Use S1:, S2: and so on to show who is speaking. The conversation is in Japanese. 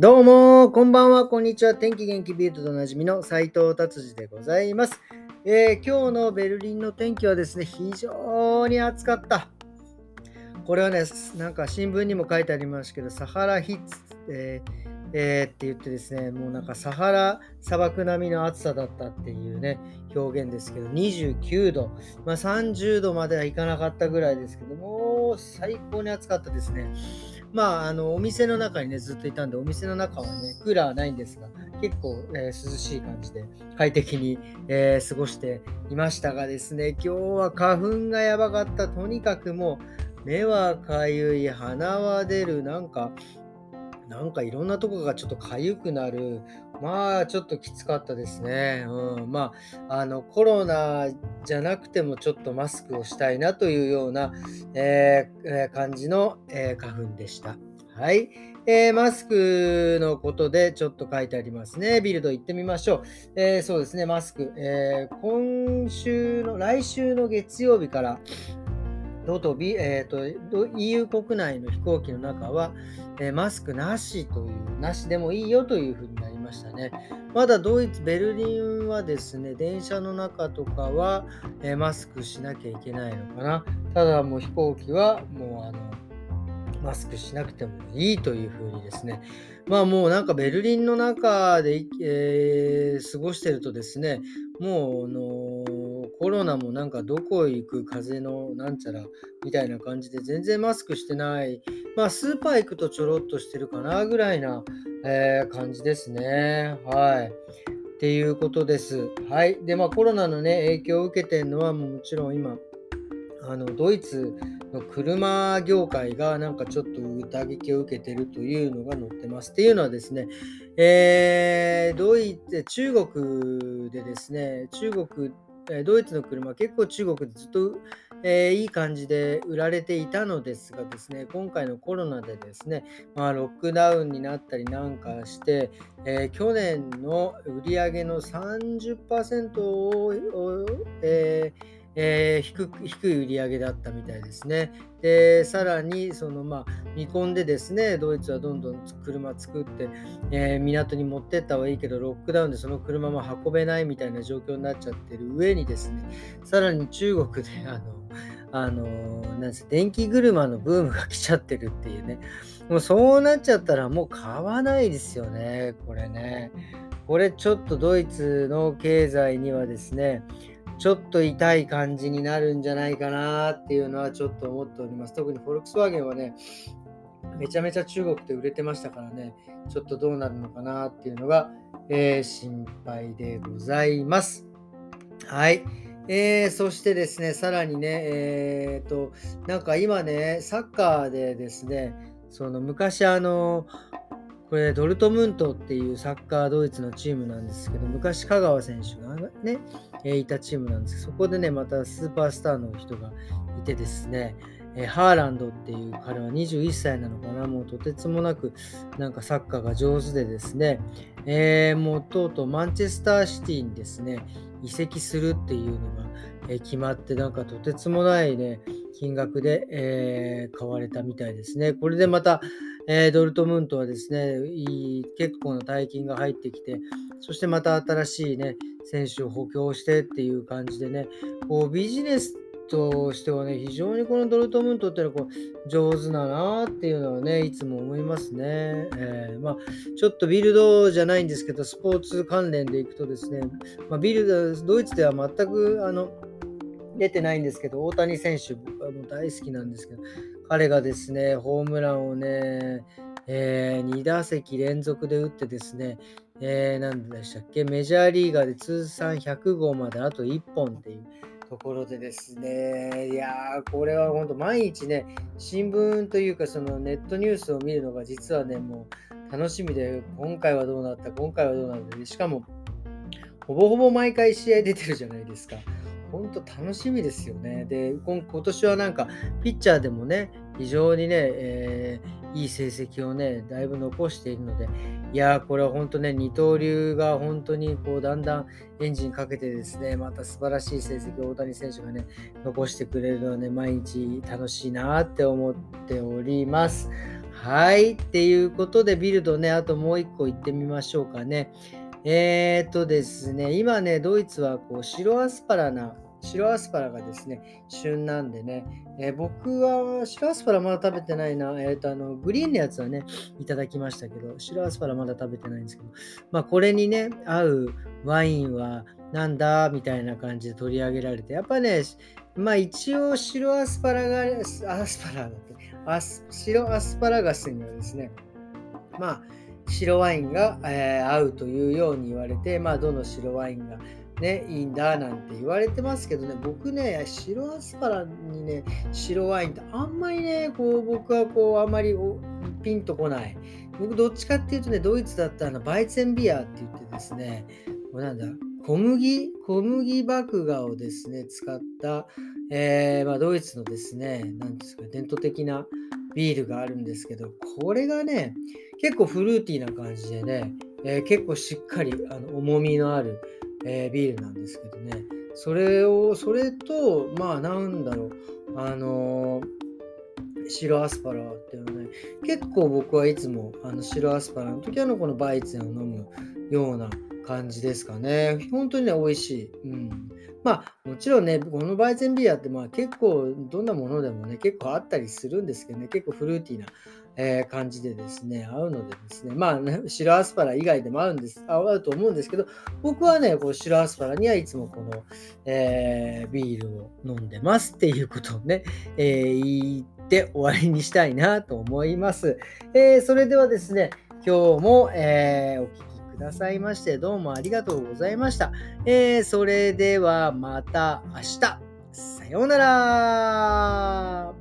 S1: どうも、こんばんは、こんにちは。天気元気ビートとおなじみの斉藤達治でございます、えー、今日のベルリンの天気はですね、非常に暑かった。これはね、なんか新聞にも書いてありますけど、サハラヒッツ、えーえー、って言ってですね、もうなんかサハラ砂漠並みの暑さだったっていうね、表現ですけど、29度、まあ、30度まではいかなかったぐらいですけども、最高に暑かったですね。まあ、あの、お店の中にね、ずっといたんで、お店の中はね、クーラーはないんですが、結構、えー、涼しい感じで、快適に、えー、過ごしていましたがですね、今日は花粉がやばかった。とにかくもう、目はかゆい、鼻は出る、なんか、なんかいろんなとこがちょっとかゆくなる。まあ、ちょっときつかったですね。うん。まあ、あの、コロナじゃなくてもちょっとマスクをしたいなというような、えー、感じの、えー、花粉でした。はい。えー、マスクのことでちょっと書いてありますね。ビルド行ってみましょう。え、そうですね、マスク。え、今週の、来週の月曜日から、とうと、えーと、EU 国内の飛行機の中は、えー、マスクなしという、なしでもいいよというふうになりましたね。まだドイツ、ベルリンはですね、電車の中とかは、えー、マスクしなきゃいけないのかな。ただもう飛行機はもうあの、マスクしなくてもいいというふうにですね、まあもうなんかベルリンの中で、えー、過ごしてるとですね、もうあのコロナもなんかどこ行く風のなんちゃらみたいな感じで全然マスクしてない。まあスーパー行くとちょろっとしてるかなぐらいな、えー、感じですね。はい。っていうことです。はい。で、まあコロナのね、影響を受けてるのはもちろん今、あのドイツの車業界がなんかちょっと打撃を受けてるというのが載ってます。っていうのはですね、えー、ドイツ、中国でですね、中国えドイツの車、結構中国でずっと、えー、いい感じで売られていたのですがですね、今回のコロナでですね、まあ、ロックダウンになったりなんかして、えー、去年の売り上げの30%を、えーえー、低低い売り上げだったみたいですね。で、さらに、その、まあ、見込んでですね、ドイツはどんどん車作って、えー、港に持ってったはいいけど、ロックダウンでその車も運べないみたいな状況になっちゃってる上にですね、さらに中国で、あの、あのなんです電気車のブームが来ちゃってるっていうね。もうそうなっちゃったらもう買わないですよね、これね。これちょっとドイツの経済にはですね、ちょっと痛い感じになるんじゃないかなっていうのはちょっと思っております。特にフォルクスワーゲンはね、めちゃめちゃ中国で売れてましたからね、ちょっとどうなるのかなっていうのが、えー、心配でございます。はい。えー、そしてですね、さらにね、えー、と、なんか今ね、サッカーでですね、その昔あの、これドルトムントっていうサッカードイツのチームなんですけど、昔香川選手がね、えいたチームなんですけど、そこでね、またスーパースターの人がいてですね、えハーランドっていう彼は21歳なのかな、もうとてつもなくなんかサッカーが上手でですね、えー、もうとうとうマンチェスターシティにですね、移籍するっていうのが、え決まって、なんかとてつもないね、金額で、えー、買われたみたいですね。これでまた、えー、ドルトムントはですね、いい結構な大金が入ってきて、そしてまた新しいね、選手を補強してっていう感じでね、こうビジネスとしてはね、非常にこのドルトムントってのはこう上手だなっていうのはね、いつも思いますね。えー、まあ、ちょっとビルドじゃないんですけど、スポーツ関連でいくとですね、まあ、ビルド、ドイツでは全くあの出てないんですけど、大谷選手、僕はもう大好きなんですけど、彼がですね、ホームランをね、えー、2打席連続で打ってですね、えー、何でしたっけ、メジャーリーガーで通算100号まであと1本っていうところでですね、いやー、これは本当、毎日ね、新聞というか、そのネットニュースを見るのが実はね、もう楽しみで、今回はどうなった、今回はどうなった、しかも、ほぼほぼ毎回試合出てるじゃないですか。本当楽しみですよね。で、今年はなんか、ピッチャーでもね、非常にね、えー、いい成績をね、だいぶ残しているので、いやー、これは本当ね、二刀流が本当にこう、だんだんエンジンかけてですね、また素晴らしい成績を大谷選手がね、残してくれるのはね、毎日楽しいなって思っております。はい。っていうことで、ビルドね、あともう一個行ってみましょうかね。えー、っとですね、今ね、ドイツはこう白アスパラな、白アスパラがですね、旬なんでね、えー、僕は白アスパラまだ食べてないな、えー、っとあの、グリーンのやつはね、いただきましたけど、白アスパラまだ食べてないんですけど、まあこれにね、合うワインはなんだみたいな感じで取り上げられて、やっぱね、まあ一応白アスパラが、アスパラだって、白アスパラガスにはですね、まあ白ワインが、えー、合うというように言われて、まあ、どの白ワインが、ね、いいんだなんて言われてますけどね、僕ね、白アスパラにね、白ワインってあんまりね、こう僕はこう、あんまりピンとこない。僕、どっちかっていうとね、ドイツだったらバイツェンビアって言ってですね、これなんだ、小麦、小麦麦芽をですね、使った、えー、まあ、ドイツのですね、なんですか、伝統的なビールがあるんですけど、これがね、結構フルーティーな感じでね、えー、結構しっかりあの重みのある、えー、ビールなんですけどね、それを、それと、まあなんだろう、あのー、白アスパラっていうのはね、結構僕はいつもあの白アスパラの時はのこのバイツンを飲むような感じですかね。本当にね、美味しい。うん。まあ、もちろんね、このバイゼンビアってまあ結構どんなものでもね、結構あったりするんですけどね、結構フルーティーな、えー、感じでですね、合うのでですね、まあ、ね、白アスパラ以外でも合うんです、合うと思うんですけど、僕はね、こう白アスパラにはいつもこの、えー、ビールを飲んでますっていうことをね、えー、言って終わりにしたいなと思います。えそれではですね、今日も、えお聞きくださいましてどうもありがとうございました。えー、それではまた明日。さようなら